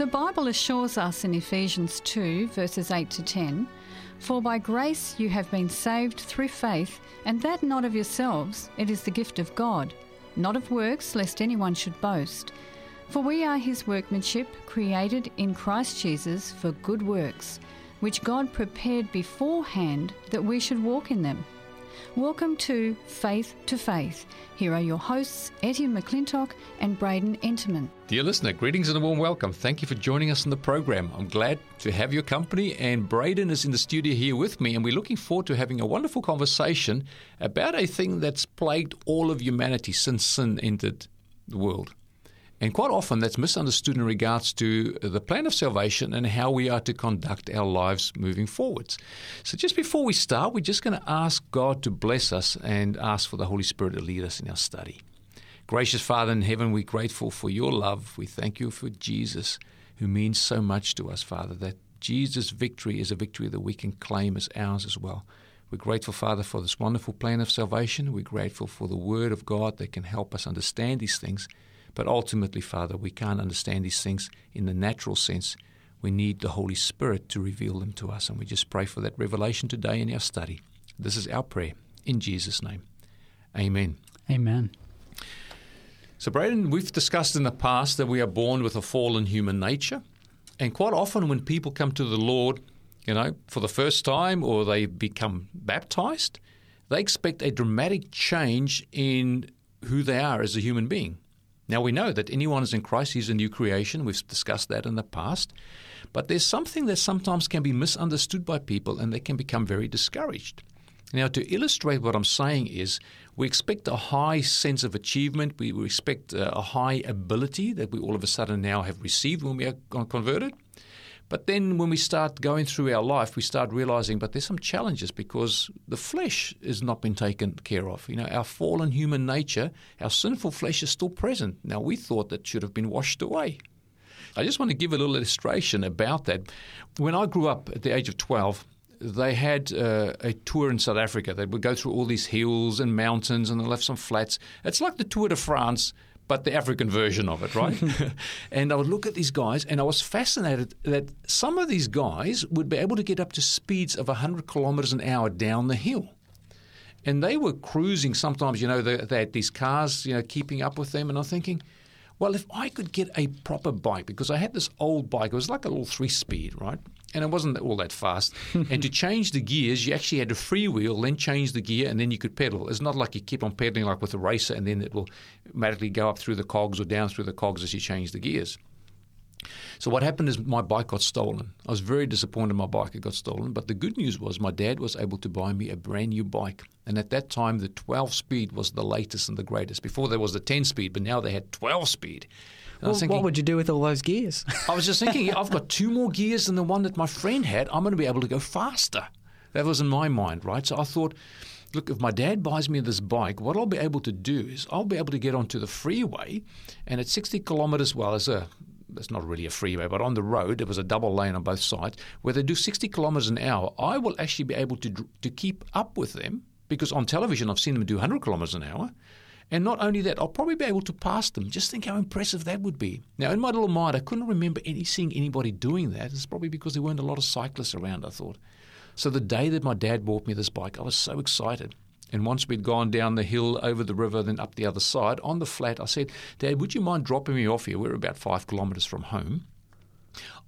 The Bible assures us in Ephesians 2, verses 8 to 10 For by grace you have been saved through faith, and that not of yourselves, it is the gift of God, not of works, lest anyone should boast. For we are his workmanship, created in Christ Jesus for good works, which God prepared beforehand that we should walk in them. Welcome to Faith to Faith. Here are your hosts, Etienne McClintock and Braden Enterman. Dear listener, greetings and a warm welcome. Thank you for joining us on the program. I'm glad to have your company, and Braden is in the studio here with me, and we're looking forward to having a wonderful conversation about a thing that's plagued all of humanity since sin entered the world. And quite often that's misunderstood in regards to the plan of salvation and how we are to conduct our lives moving forwards. So, just before we start, we're just going to ask God to bless us and ask for the Holy Spirit to lead us in our study. Gracious Father in heaven, we're grateful for your love. We thank you for Jesus, who means so much to us, Father, that Jesus' victory is a victory that we can claim as ours as well. We're grateful, Father, for this wonderful plan of salvation. We're grateful for the Word of God that can help us understand these things. But ultimately, Father, we can't understand these things in the natural sense. We need the Holy Spirit to reveal them to us. And we just pray for that revelation today in our study. This is our prayer. In Jesus' name. Amen. Amen. So, Braden, we've discussed in the past that we are born with a fallen human nature. And quite often, when people come to the Lord, you know, for the first time or they become baptized, they expect a dramatic change in who they are as a human being. Now we know that anyone is in Christ, he's a new creation. We've discussed that in the past. But there's something that sometimes can be misunderstood by people and they can become very discouraged. Now, to illustrate what I'm saying is, we expect a high sense of achievement. We, expect uh, a high ability that we all of a sudden now have received when we are converted. But then when we start going through our life, we start realizing, but there's some challenges because the flesh has not been taken care of. You know, our fallen human nature, our sinful flesh is still present. Now, we thought that should have been washed away. I just want to give a little illustration about that. When I grew up at the age of 12, they had uh, a tour in South Africa. They would go through all these hills and mountains and they left some flats. It's like the Tour de France but the African version of it, right? and I would look at these guys, and I was fascinated that some of these guys would be able to get up to speeds of 100 kilometers an hour down the hill. And they were cruising sometimes, you know, they, they had these cars, you know, keeping up with them. And I'm thinking, well, if I could get a proper bike, because I had this old bike, it was like a little three speed, right? and it wasn't all that fast. and to change the gears, you actually had to freewheel, then change the gear, and then you could pedal. It's not like you keep on pedaling like with a racer, and then it will automatically go up through the cogs or down through the cogs as you change the gears. So what happened is my bike got stolen. I was very disappointed my bike had got stolen, but the good news was my dad was able to buy me a brand new bike. And at that time, the 12 speed was the latest and the greatest. Before there was the 10 speed, but now they had 12 speed. Well, thinking, what would you do with all those gears? I was just thinking, I've got two more gears than the one that my friend had. I'm going to be able to go faster. That was in my mind, right? So I thought, look, if my dad buys me this bike, what I'll be able to do is I'll be able to get onto the freeway, and at 60 kilometers, well, as a it's not really a freeway, but on the road there was a double lane on both sides where they do 60 kilometers an hour. I will actually be able to to keep up with them because on television I've seen them do 100 kilometers an hour. And not only that, I'll probably be able to pass them. Just think how impressive that would be. Now, in my little mind, I couldn't remember any, seeing anybody doing that. It's probably because there weren't a lot of cyclists around, I thought. So the day that my dad bought me this bike, I was so excited. And once we'd gone down the hill, over the river, then up the other side, on the flat, I said, Dad, would you mind dropping me off here? We're about five kilometres from home.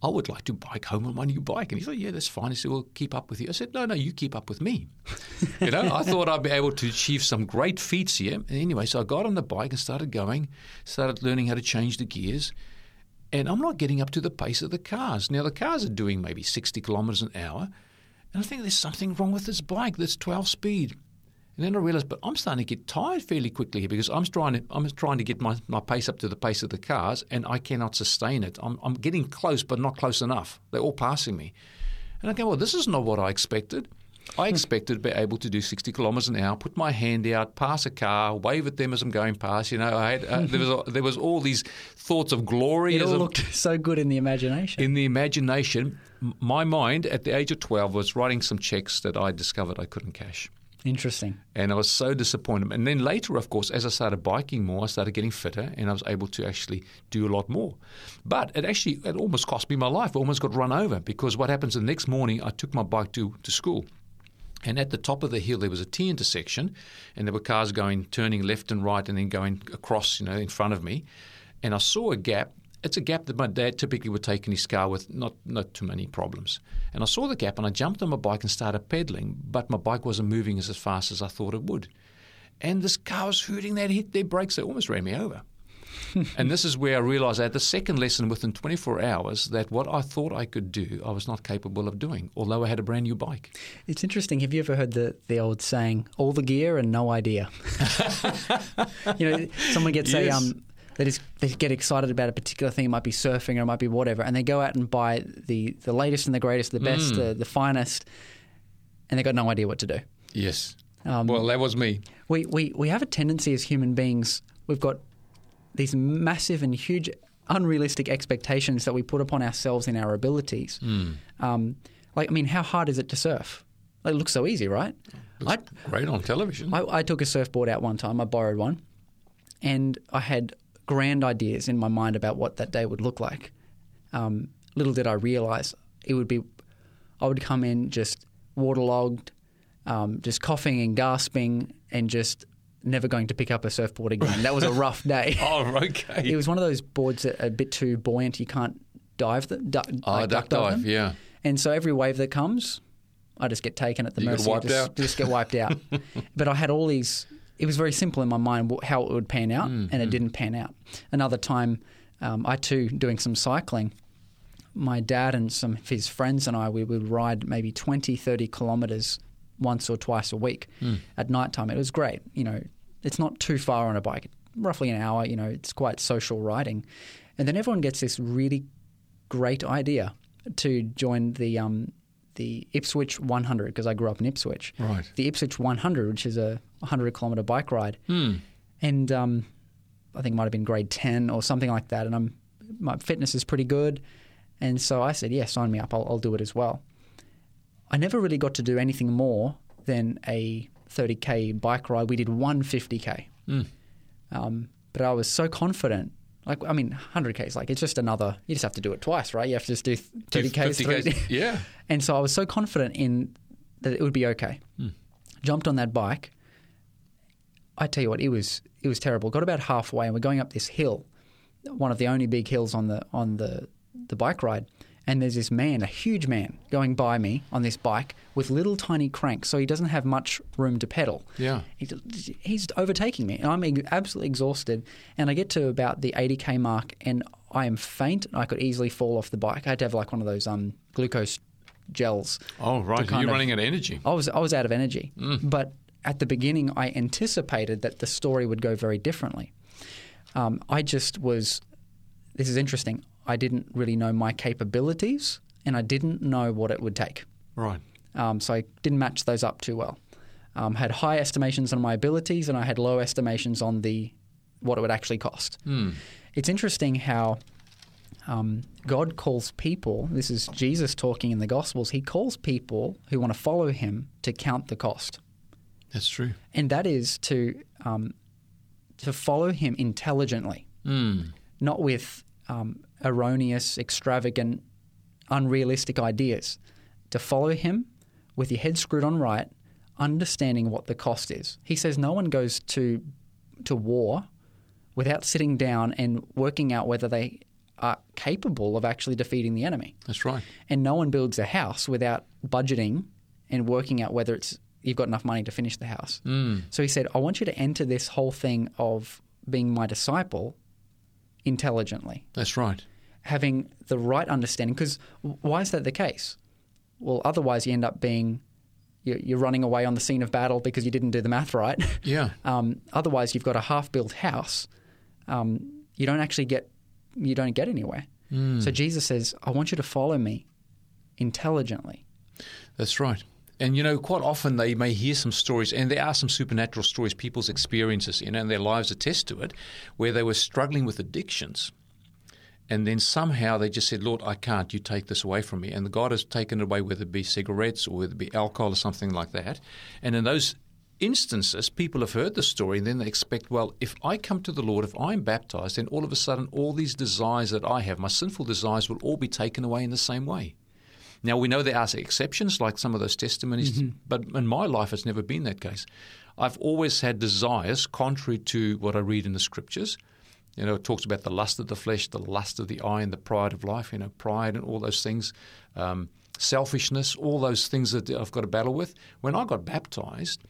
I would like to bike home on my new bike. And he said, Yeah, that's fine. He said, We'll keep up with you. I said, No, no, you keep up with me. you know, I thought I'd be able to achieve some great feats here. And anyway, so I got on the bike and started going, started learning how to change the gears. And I'm not getting up to the pace of the cars. Now, the cars are doing maybe 60 kilometres an hour. And I think there's something wrong with this bike that's 12 speed. And then I realised, but I'm starting to get tired fairly quickly here because I'm trying to I'm trying to get my, my pace up to the pace of the cars, and I cannot sustain it. I'm, I'm getting close, but not close enough. They're all passing me, and I go, well, this is not what I expected. I hmm. expected to be able to do 60 kilometres an hour, put my hand out, pass a car, wave at them as I'm going past. You know, I had, uh, there was there was all these thoughts of glory. It all looked so good in the imagination. In the imagination, my mind at the age of 12 was writing some checks that I discovered I couldn't cash. Interesting. And I was so disappointed. And then later, of course, as I started biking more, I started getting fitter and I was able to actually do a lot more. But it actually, it almost cost me my life. I almost got run over because what happens the next morning, I took my bike to, to school. And at the top of the hill, there was a T intersection, and there were cars going, turning left and right, and then going across, you know, in front of me. And I saw a gap it's a gap that my dad typically would take in his car with not, not too many problems. And I saw the gap and I jumped on my bike and started pedaling, but my bike wasn't moving as fast as I thought it would. And this car was hooting, they hit their brakes, they almost ran me over. and this is where I realized I had the second lesson within 24 hours that what I thought I could do, I was not capable of doing, although I had a brand new bike. It's interesting. Have you ever heard the, the old saying, all the gear and no idea? you know, someone gets yes. a um, they just they get excited about a particular thing. It might be surfing or it might be whatever, and they go out and buy the the latest and the greatest, the best, mm. the, the finest, and they got no idea what to do. Yes. Um, well, that was me. We, we we have a tendency as human beings. We've got these massive and huge, unrealistic expectations that we put upon ourselves in our abilities. Mm. Um, like, I mean, how hard is it to surf? It looks so easy, right? Looks I, great on television. I, I, took a surfboard out one time. I borrowed one, and I had grand ideas in my mind about what that day would look like. Um, little did I realize it would be, I would come in just waterlogged, um, just coughing and gasping, and just never going to pick up a surfboard again. That was a rough day. oh, okay. It was one of those boards that are a bit too buoyant. You can't dive the du- oh, like duck, duck dive, yeah. And so every wave that comes, I just get taken at the you mercy. Wiped just, just get wiped out. but I had all these it was very simple in my mind how it would pan out, mm, and it mm. didn't pan out. Another time, um, I too doing some cycling. My dad and some of his friends and I, we would ride maybe 20, 30 kilometres once or twice a week mm. at night time. It was great. You know, it's not too far on a bike, roughly an hour. You know, it's quite social riding. And then everyone gets this really great idea to join the um, the Ipswich 100 because I grew up in Ipswich. Right. The Ipswich 100, which is a 100 kilometre bike ride, hmm. and um, I think it might have been grade 10 or something like that. And I'm my fitness is pretty good, and so I said, "Yeah, sign me up. I'll, I'll do it as well." I never really got to do anything more than a 30k bike ride. We did one 50k, mm. um, but I was so confident like, I mean, 100Ks, like, it's just another, you just have to do it twice, right? You have to just do 30Ks. 50Ks. yeah. And so I was so confident in that it would be okay. Mm. Jumped on that bike. I tell you what, it was it was terrible. Got about halfway, and we're going up this hill, one of the only big hills on the on the the bike ride and there's this man, a huge man, going by me on this bike with little tiny cranks, so he doesn't have much room to pedal. Yeah, he's, he's overtaking me, and I'm absolutely exhausted. And I get to about the 80k mark, and I am faint. I could easily fall off the bike. I had to have like one of those um, glucose gels. Oh right, you're running out of energy. I was I was out of energy, mm. but at the beginning, I anticipated that the story would go very differently. Um, I just was. This is interesting. I didn't really know my capabilities and I didn't know what it would take. Right. Um, so I didn't match those up too well. Um, had high estimations on my abilities and I had low estimations on the what it would actually cost. Mm. It's interesting how um, God calls people. This is Jesus talking in the Gospels. He calls people who want to follow Him to count the cost. That's true, and that is to um, to follow Him intelligently, mm. not with um, erroneous, extravagant, unrealistic ideas. To follow him with your head screwed on right, understanding what the cost is. He says no one goes to to war without sitting down and working out whether they are capable of actually defeating the enemy. That's right. And no one builds a house without budgeting and working out whether it's you've got enough money to finish the house. Mm. So he said, I want you to enter this whole thing of being my disciple intelligently. That's right having the right understanding. Because why is that the case? Well, otherwise you end up being you're running away on the scene of battle because you didn't do the math right. Yeah. um, otherwise, you've got a half-built house. Um, you don't actually get you don't get anywhere. Mm. So Jesus says, "I want you to follow me intelligently." That's right. And you know, quite often they may hear some stories, and there are some supernatural stories, people's experiences, you know, and their lives attest to it, where they were struggling with addictions and then somehow they just said, Lord, I can't. You take this away from me. And God has taken it away, whether it be cigarettes or whether it be alcohol or something like that. And in those instances, people have heard the story and then they expect, well, if I come to the Lord, if I'm baptized, then all of a sudden all these desires that I have, my sinful desires, will all be taken away in the same way. Now, we know there are exceptions, like some of those testimonies, mm-hmm. but in my life, it's never been that case. I've always had desires contrary to what I read in the scriptures. You know, it talks about the lust of the flesh, the lust of the eye, and the pride of life, you know, pride and all those things, um, selfishness, all those things that I've got to battle with. When I got baptized,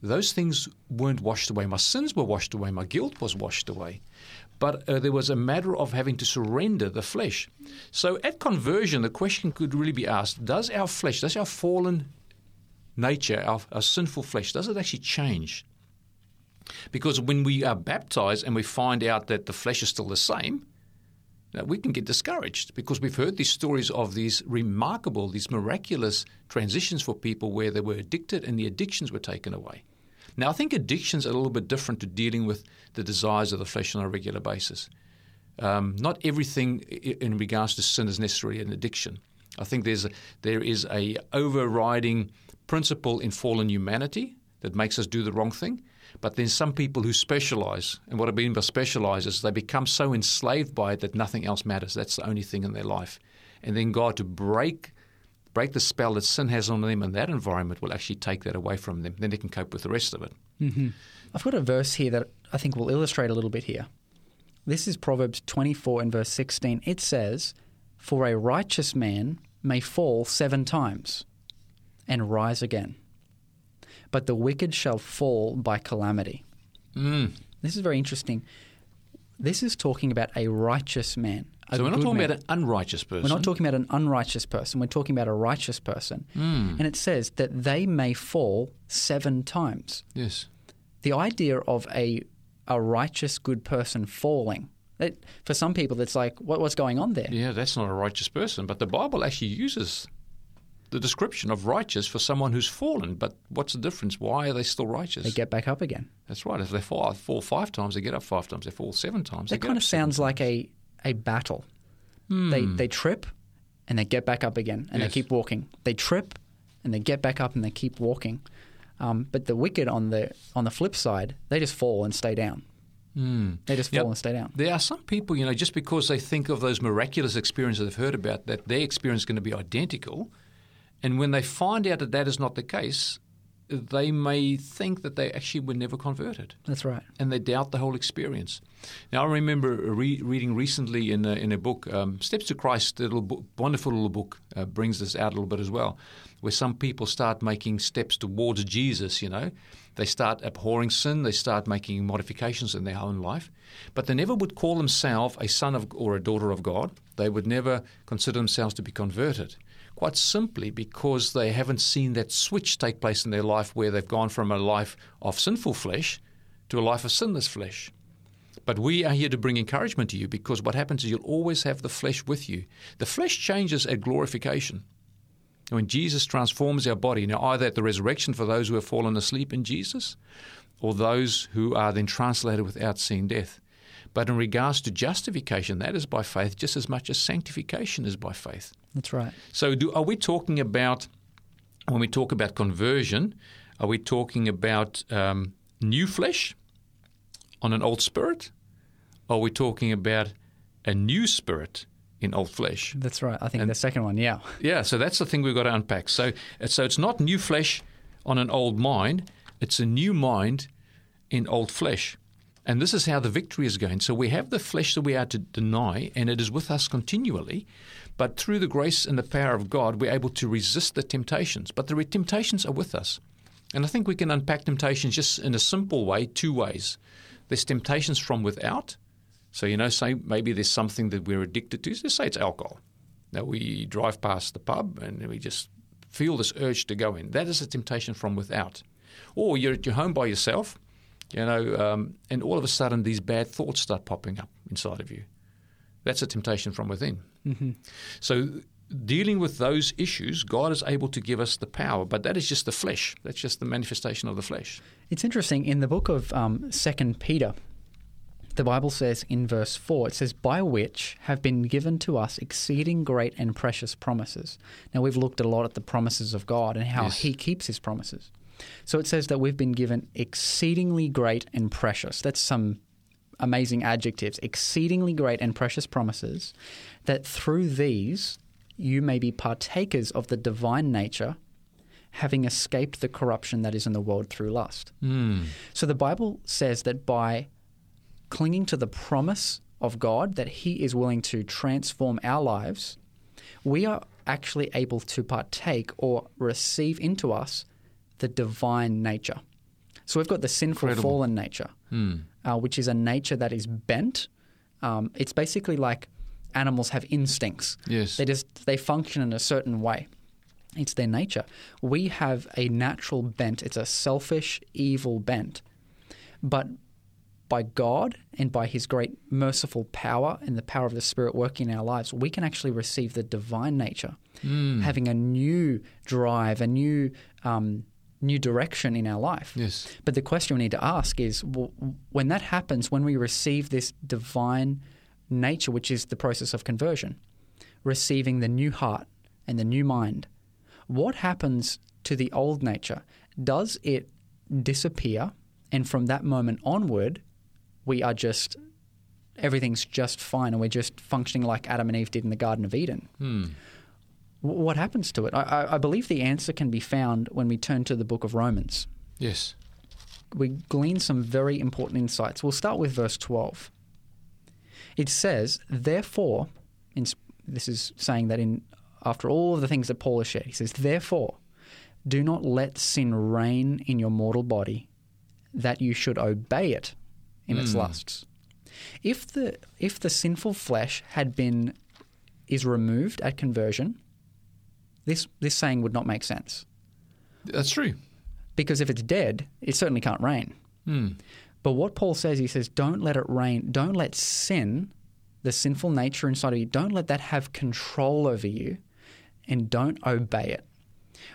those things weren't washed away. My sins were washed away. My guilt was washed away. But uh, there was a matter of having to surrender the flesh. So at conversion, the question could really be asked Does our flesh, does our fallen nature, our, our sinful flesh, does it actually change? Because when we are baptized and we find out that the flesh is still the same, we can get discouraged because we've heard these stories of these remarkable, these miraculous transitions for people where they were addicted and the addictions were taken away. Now, I think addictions are a little bit different to dealing with the desires of the flesh on a regular basis. Um, not everything in regards to sin is necessarily an addiction. I think there's a, there is a overriding principle in fallen humanity that makes us do the wrong thing. But then some people who specialize, and what I mean by specialize is they become so enslaved by it that nothing else matters. That's the only thing in their life. And then God to break break the spell that sin has on them in that environment will actually take that away from them. Then they can cope with the rest of it. Mm-hmm. I've got a verse here that I think will illustrate a little bit here. This is Proverbs 24 and verse 16. It says, For a righteous man may fall seven times and rise again but the wicked shall fall by calamity. Mm. This is very interesting. This is talking about a righteous man. A so we're not talking man. about an unrighteous person. We're not talking about an unrighteous person. We're talking about a righteous person. Mm. And it says that they may fall seven times. Yes. The idea of a a righteous good person falling. It, for some people, it's like, what, what's going on there? Yeah, that's not a righteous person. But the Bible actually uses the description of righteous for someone who's fallen. But what's the difference? Why are they still righteous? They get back up again. That's right. If they fall, fall five times, they get up five times. They fall seven times. That kind of sounds like a, a battle. Mm. They they trip and they get back up again and yes. they keep walking. They trip and they get back up and they keep walking. Um, but the wicked on the on the flip side, they just fall and stay down. Mm. They just fall yep. and stay down. There are some people, you know, just because they think of those miraculous experiences they've heard about, that their experience is going to be identical and when they find out that that is not the case, they may think that they actually were never converted. That's right. And they doubt the whole experience. Now, I remember re- reading recently in a, in a book, um, Steps to Christ, a little book, wonderful little book, uh, brings this out a little bit as well, where some people start making steps towards Jesus, you know. They start abhorring sin, they start making modifications in their own life, but they never would call themselves a son of or a daughter of God. They would never consider themselves to be converted quite simply because they haven't seen that switch take place in their life where they've gone from a life of sinful flesh to a life of sinless flesh. But we are here to bring encouragement to you because what happens is you'll always have the flesh with you. The flesh changes at glorification. When Jesus transforms our body, now either at the resurrection for those who have fallen asleep in Jesus or those who are then translated without seeing death. But in regards to justification, that is by faith just as much as sanctification is by faith. That's right. So, do, are we talking about, when we talk about conversion, are we talking about um, new flesh on an old spirit? Or are we talking about a new spirit in old flesh? That's right. I think and, the second one, yeah. Yeah, so that's the thing we've got to unpack. So, so it's not new flesh on an old mind, it's a new mind in old flesh. And this is how the victory is gained. So we have the flesh that we are to deny, and it is with us continually. But through the grace and the power of God, we're able to resist the temptations. But the temptations are with us. And I think we can unpack temptations just in a simple way, two ways. There's temptations from without. So, you know, say maybe there's something that we're addicted to. Let's say it's alcohol. Now, we drive past the pub and we just feel this urge to go in. That is a temptation from without. Or you're at your home by yourself you know, um, and all of a sudden these bad thoughts start popping up inside of you. That's a temptation from within. Mm-hmm. So, dealing with those issues, God is able to give us the power, but that is just the flesh. That's just the manifestation of the flesh. It's interesting. In the book of um, Second Peter, the Bible says in verse 4, it says, By which have been given to us exceeding great and precious promises. Now, we've looked a lot at the promises of God and how yes. He keeps His promises. So it says that we've been given exceedingly great and precious. That's some amazing adjectives. Exceedingly great and precious promises that through these you may be partakers of the divine nature, having escaped the corruption that is in the world through lust. Mm. So the Bible says that by clinging to the promise of God that He is willing to transform our lives, we are actually able to partake or receive into us the divine nature. So we've got the sinful, Incredible. fallen nature, Mm. uh, which is a nature that is bent. Um, it's basically like animals have instincts. Yes. They just they function in a certain way. It's their nature. We have a natural bent. It's a selfish, evil bent. But by God and by His great merciful power and the power of the Spirit working in our lives, we can actually receive the divine nature, having a new drive, a new um, new direction in our life. Yes. But the question we need to ask is w- when that happens, when we receive this divine nature, which is the process of conversion, receiving the new heart and the new mind, what happens to the old nature? Does it disappear? And from that moment onward, we are just, everything's just fine and we're just functioning like Adam and Eve did in the Garden of Eden. Hmm. What happens to it? I, I, believe the answer can be found when we turn to the book of Romans Yes. we glean some very important insights. We'll start with verse 12. It says, Therefore, in, this is saying that in after all of the things that Paul has shared, he says, Therefore, do not let sin reign in your mortal body, that you should obey it in its hmm. lusts. If the if the sinful flesh had been is removed at conversion, this this saying would not make sense. That's true. Because if it's dead, it certainly can't reign. Hmm. But what Paul says, he says, don't let it reign. Don't let sin, the sinful nature inside of you, don't let that have control over you and don't obey it.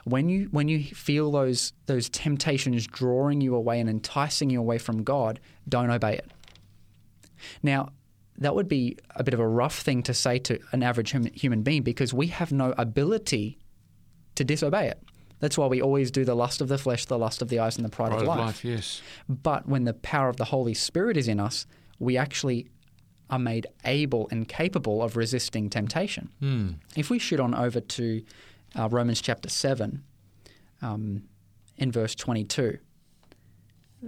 When you when you feel those those temptations drawing you away and enticing you away from God, don't obey it. Now, that would be a bit of a rough thing to say to an average hum- human being because we have no ability to disobey it. That's why we always do the lust of the flesh, the lust of the eyes, and the pride, Pride of of life. life, yes. But when the power of the Holy Spirit is in us, we actually are made able and capable of resisting temptation. Hmm. If we shoot on over to uh, Romans chapter 7, um, in verse 22,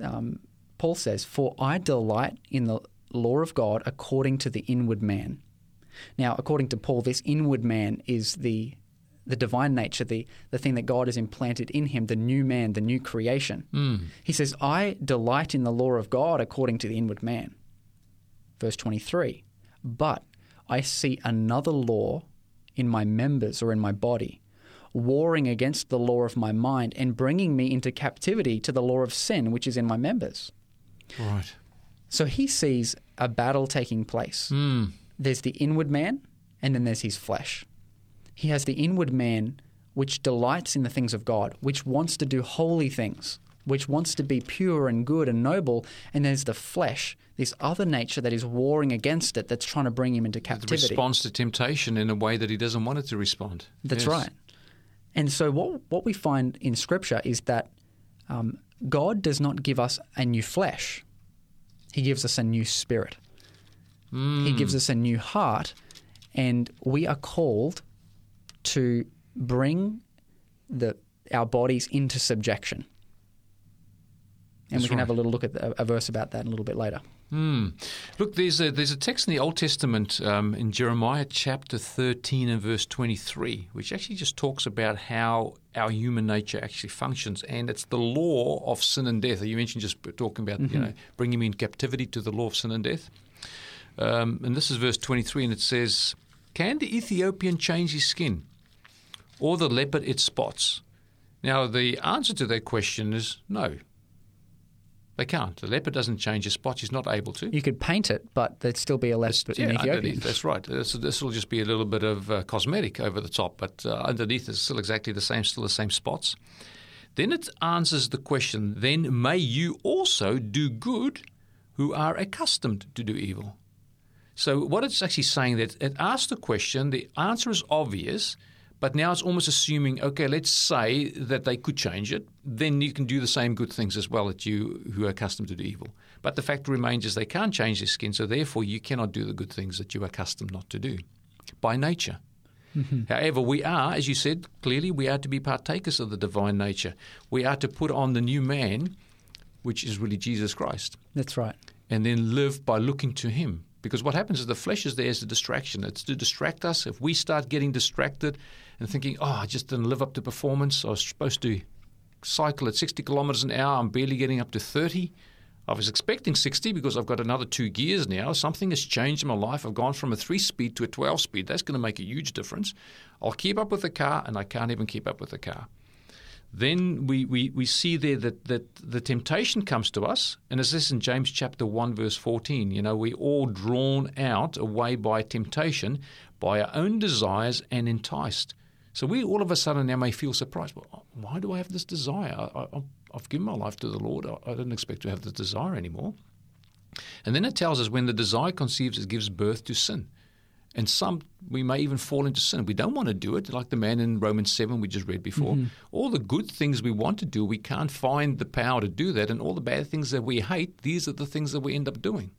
um, Paul says, For I delight in the law of God according to the inward man. Now, according to Paul, this inward man is the the divine nature, the, the thing that God has implanted in him, the new man, the new creation. He says, I delight in the law of God according to the inward man. Verse 23 But I see another law in my members or in my body, warring against the law of my mind and bringing me into captivity to the law of sin which is in my members. Right. So he sees a battle taking place. Hmm. There's the inward man, and then there's his flesh. He has the inward man, which delights in the things of God, which wants to do holy things, which wants to be pure and good and noble. And there's the flesh, this other nature that is warring against it, that's trying to bring him into captivity. It responds to temptation in a way that he doesn't want it to respond. That's Yes. right. And so, what, what we find in Scripture is that um, God does not give us a new flesh, He gives us a new spirit. He gives us a new heart, and we are called to bring the, our bodies into subjection. And That's we can have a little look at the, a verse about that a little bit later. Hmm. Look, there's a, there's a text in the Old Testament um, in Jeremiah chapter 13 and verse 23, which actually just talks about how our human nature actually functions, and it's the law of sin and death. You mentioned just talking about you know bringing me in captivity to the law of sin and death. Um, and this is verse 23, and it says, "Can the Ethiopian change his skin, or the leopard its spots?" Now, the answer to that question is no. They can't. The leopard doesn't change his spots. He's not able to. You could paint it, but there'd still be a in Yeah, underneath, that's right. This, this will just be a little bit of uh, cosmetic over the top, but uh, underneath it's still exactly the same, still the same spots. Then it answers the question, then may you also do good who are accustomed to do evil. So what it's actually saying that it asks the question, the answer is obvious, But now it's almost assuming, okay, let's say that they could change it, then you can do the same good things as well that you who are accustomed to do evil. But the fact remains is they can't change their skin, so therefore you cannot do the good things that you are accustomed not to do by nature. Mm-hmm. However, we are, as you said clearly, we are to be partakers of the divine nature. We are to put on the new man, which is really Jesus Christ, That's right. and then live by looking to him. Because what happens is the flesh is there as a distraction. It's to distract us. If we start getting distracted and thinking, oh, I just didn't live up to performance, I was supposed to cycle at 60 kilometers an hour, I'm barely getting up to 30. I was expecting 60 because I've got another two gears now. Something has changed in my life. I've gone from a three speed to a 12 speed. That's going to make a huge difference. I'll keep up with the car, and I can't even keep up with the car. Then we, we, we see there that, that the temptation comes to us, and as this in James chapter 1, verse 14, you know, we're all drawn out away by temptation, by our own desires, and enticed. So we all of a sudden now may feel surprised. Well, why do I have this desire? I, I, I've given my life to the Lord. I, I didn't expect to have this desire anymore. And then it tells us when the desire conceives, it gives birth to sin. And some, we may even fall into sin. We don't want to do it, like the man in Romans 7 we just read before. Mm-hmm. All the good things we want to do, we can't find the power to do that. And all the bad things that we hate, these are the things that we end up doing.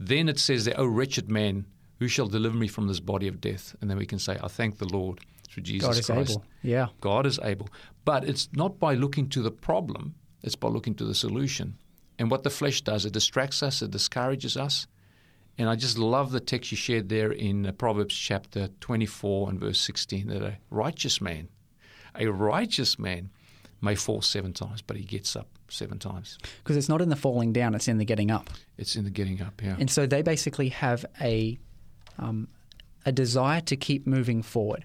Then it says Oh, wretched man, who shall deliver me from this body of death? And then we can say, I thank the Lord through Jesus God is Christ. able. Yeah. God is able. But it's not by looking to the problem, it's by looking to the solution. And what the flesh does, it distracts us, it discourages us. And I just love the text you shared there in uh, Proverbs chapter 24 and verse 16 that a righteous man, a righteous man may fall seven times, but he gets up seven times. Because it's not in the falling down, it's in the getting up. It's in the getting up, yeah. And so they basically have a um, a desire to keep moving forward.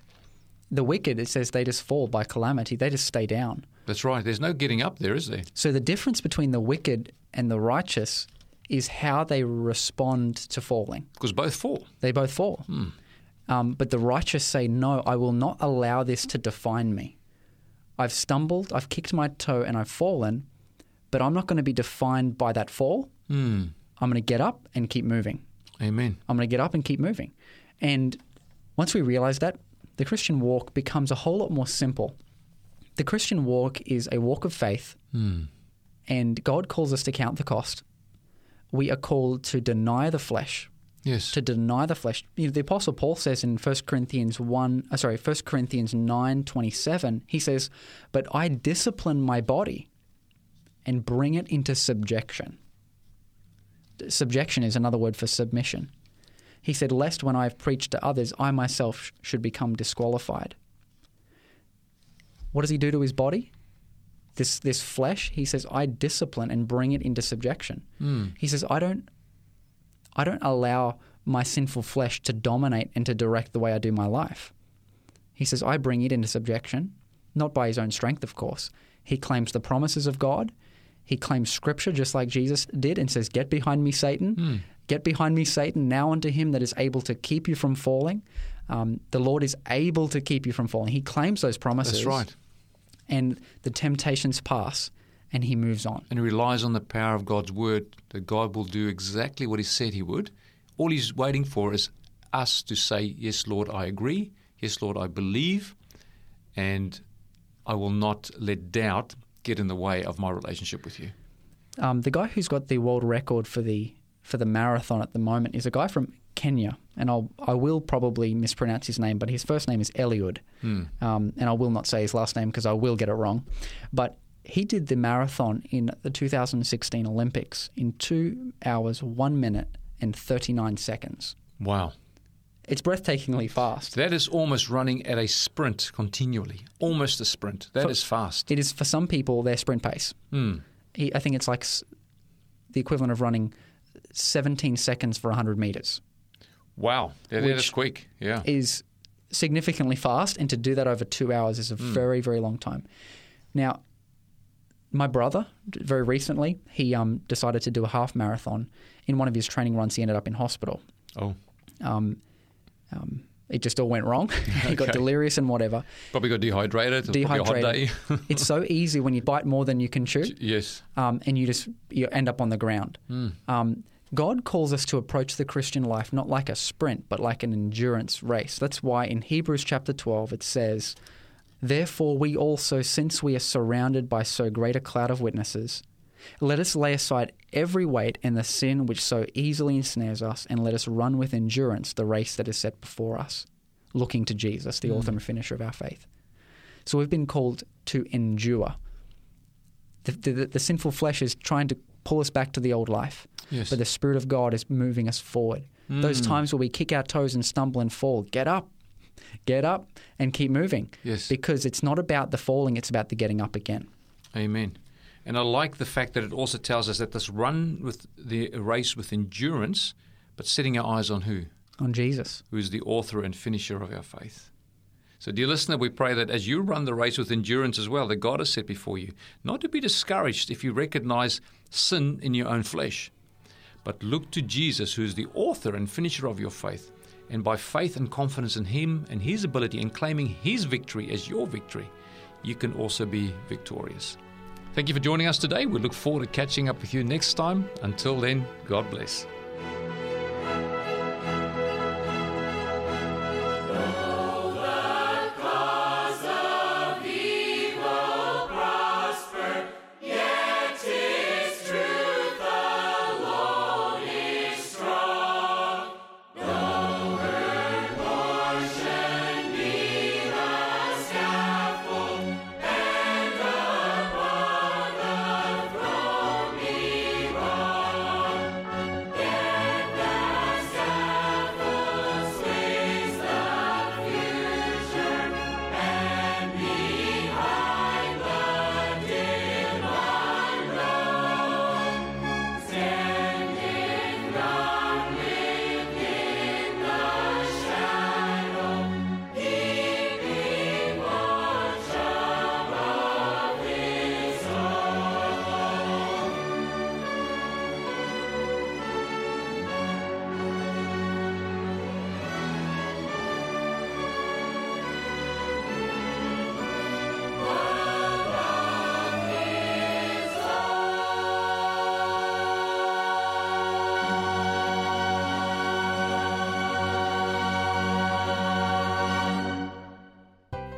The wicked, it says, they just fall by calamity. They just stay down. That's right. There's no getting up there, is there? So the difference between the wicked and the righteous is how they respond to falling. Because both fall. They both fall. Um, but the righteous say, No, I will not allow this to define me. I've stumbled, I've kicked my toe, and I've fallen, but I'm not going to be defined by that fall. Hmm. I'm going to get up and keep moving. Amen. I'm going to get up and keep moving. And once we realize that, the Christian walk becomes a whole lot more simple. The Christian walk is a walk of faith, and God calls us to count the cost. We are called to deny the flesh, Yes. to deny the flesh. You know, the Apostle Paul says in 1 Corinthians 1, uh, sorry, 1 Corinthians 9, 27, he says, But I discipline my body and bring it into subjection. Subjection is another word for submission. He said, Lest when I have preached to others, I myself should become disqualified. What does he do to his body? This, this flesh, he says, I discipline and bring it into subjection. Hmm. He says, I don't I don't allow my sinful flesh to dominate and to direct the way I do my life. He says, I bring it into subjection, not by his own strength, of course. He claims the promises of God. He claims scripture just like Jesus did and says, Get behind me, Satan. Hmm. Get behind me, Satan, now unto him that is able to keep you from falling. Um, the Lord is able to keep you from falling. He claims those promises. That's right. And the temptations pass and he moves on. and he relies on the power of God's word that God will do exactly what he said he would. All he's waiting for is us to say, Yes, Lord, I agree. Yes, Lord, I believe. And I will not let doubt get in the way of my relationship with you. Um, the guy who's got the world record for the for the marathon at the moment is a guy from Kenya, and I'll I will probably mispronounce his name, but his first name is Eliud, um, and I will not say his last name because I will get it wrong. But he did the marathon in the 2016 Olympics in two hours, one minute, and 39 seconds. Wow. It's breathtakingly fast. That is almost running at a sprint continually. Almost a sprint. That is For- fast. It is for some people their sprint pace. Hmm. He, I think it's like s- the equivalent of running 17 seconds for 100 meters. Wow. That is quick. Yeah. is significantly fast, and to do that over two hours is a very, very long time. Now, my brother, very recently, he um, decided to do a half marathon. In one of his training runs, he ended up in hospital. Oh, Um, um, it just all went wrong. he got delirious and whatever. probably got dehydrated. It was Probably a hot Dehydrated. day. it's so easy when you bite more than you can chew, yes. um, and you just you end up on the ground. Um, God calls us to approach the Christian life not like a sprint, but like an endurance race. That's why in Hebrews chapter 12 it says, Therefore, we also, since we are surrounded by so great a cloud of witnesses, let us lay aside every weight and the sin which so easily ensnares us, and let us run with endurance the race that is set before us, looking to Jesus, the mm. author and finisher of our faith. So we've been called to endure. The, the, the sinful flesh is trying to pull us back to the old life, Yes. but the Spirit of God is moving us forward. Those mm. times where we kick our toes and stumble and fall, get up, get up, and keep moving. Yes. Because it's not about the falling, it's about the getting up again. Amen. And I like the fact that it also tells us that this run with the race with endurance, but setting our eyes on who? On Jesus. Who is the author and finisher of our faith. So, dear listener, we pray that as you run the race with endurance as well, that God has set before you, not to be discouraged if you recognize sin in your own flesh, but look to Jesus, who is the author and finisher of your faith. And by faith and confidence in Him and His ability and claiming His victory as your victory, you can also be victorious. Thank you for joining us today. We look forward to catching up with you next time. Until then, God bless.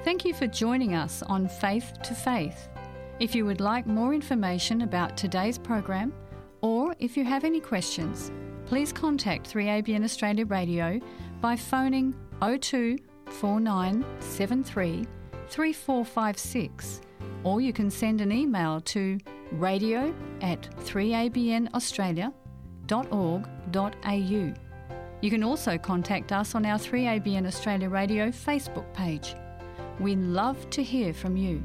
Thank you for joining us on Faith to Faith. If you would like more information about today's program, or if you have any questions, please contact 3ABN Australia Radio by phoning 02 4973 3456, or you can send an email to radio at 3abnaustralia.org.au. You can also contact us on our 3ABN Australia Radio Facebook page. We love to hear from you.